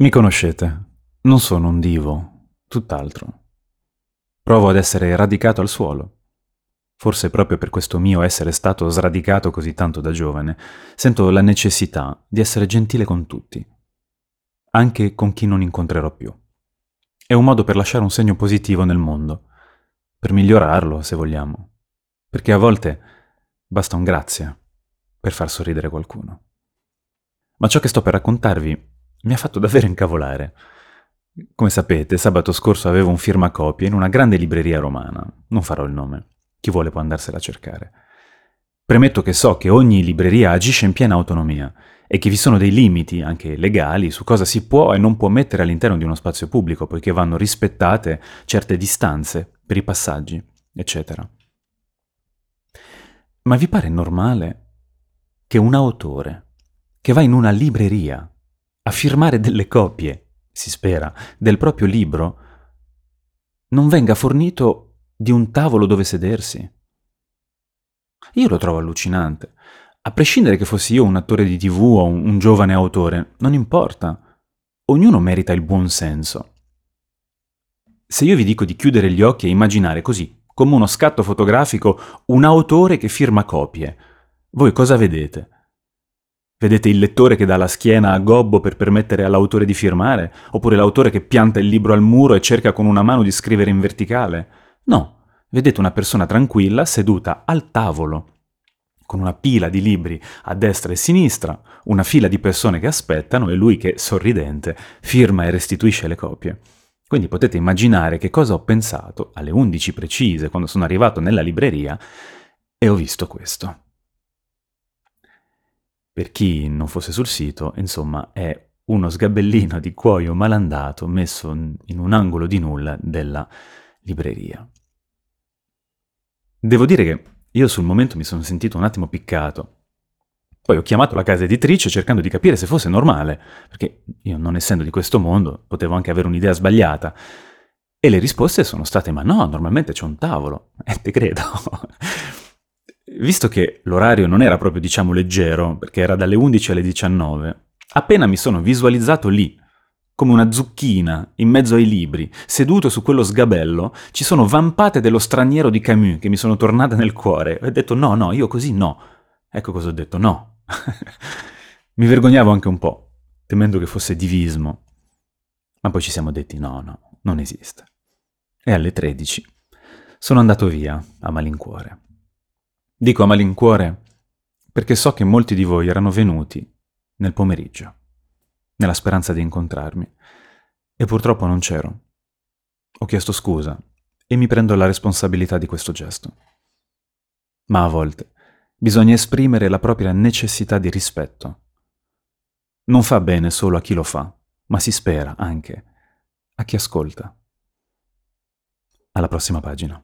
Mi conoscete, non sono un divo, tutt'altro. Provo ad essere radicato al suolo. Forse proprio per questo mio essere stato sradicato così tanto da giovane, sento la necessità di essere gentile con tutti, anche con chi non incontrerò più. È un modo per lasciare un segno positivo nel mondo, per migliorarlo, se vogliamo, perché a volte basta un grazie per far sorridere qualcuno. Ma ciò che sto per raccontarvi mi ha fatto davvero incavolare. Come sapete, sabato scorso avevo un firmacopie in una grande libreria romana. Non farò il nome. Chi vuole può andarsela a cercare. Premetto che so che ogni libreria agisce in piena autonomia e che vi sono dei limiti, anche legali, su cosa si può e non può mettere all'interno di uno spazio pubblico, poiché vanno rispettate certe distanze per i passaggi, eccetera. Ma vi pare normale che un autore che va in una libreria a firmare delle copie, si spera, del proprio libro, non venga fornito di un tavolo dove sedersi. Io lo trovo allucinante. A prescindere che fossi io un attore di tv o un, un giovane autore, non importa. Ognuno merita il buon senso. Se io vi dico di chiudere gli occhi e immaginare così, come uno scatto fotografico, un autore che firma copie, voi cosa vedete? Vedete il lettore che dà la schiena a gobbo per permettere all'autore di firmare? Oppure l'autore che pianta il libro al muro e cerca con una mano di scrivere in verticale? No, vedete una persona tranquilla seduta al tavolo, con una pila di libri a destra e sinistra, una fila di persone che aspettano e lui che, sorridente, firma e restituisce le copie. Quindi potete immaginare che cosa ho pensato alle 11 precise quando sono arrivato nella libreria e ho visto questo. Per chi non fosse sul sito, insomma, è uno sgabellino di cuoio malandato messo in un angolo di nulla della libreria. Devo dire che io sul momento mi sono sentito un attimo piccato. Poi ho chiamato la casa editrice cercando di capire se fosse normale, perché io non essendo di questo mondo potevo anche avere un'idea sbagliata. E le risposte sono state ma no, normalmente c'è un tavolo. E eh, te credo. Visto che l'orario non era proprio, diciamo, leggero, perché era dalle 11 alle 19, appena mi sono visualizzato lì, come una zucchina, in mezzo ai libri, seduto su quello sgabello, ci sono vampate dello straniero di Camus che mi sono tornate nel cuore. Ho detto no, no, io così no. Ecco cosa ho detto, no. mi vergognavo anche un po', temendo che fosse divismo. Ma poi ci siamo detti no, no, non esiste. E alle 13 sono andato via a malincuore. Dico a malincuore perché so che molti di voi erano venuti nel pomeriggio, nella speranza di incontrarmi, e purtroppo non c'ero. Ho chiesto scusa e mi prendo la responsabilità di questo gesto. Ma a volte bisogna esprimere la propria necessità di rispetto. Non fa bene solo a chi lo fa, ma si spera anche a chi ascolta. Alla prossima pagina.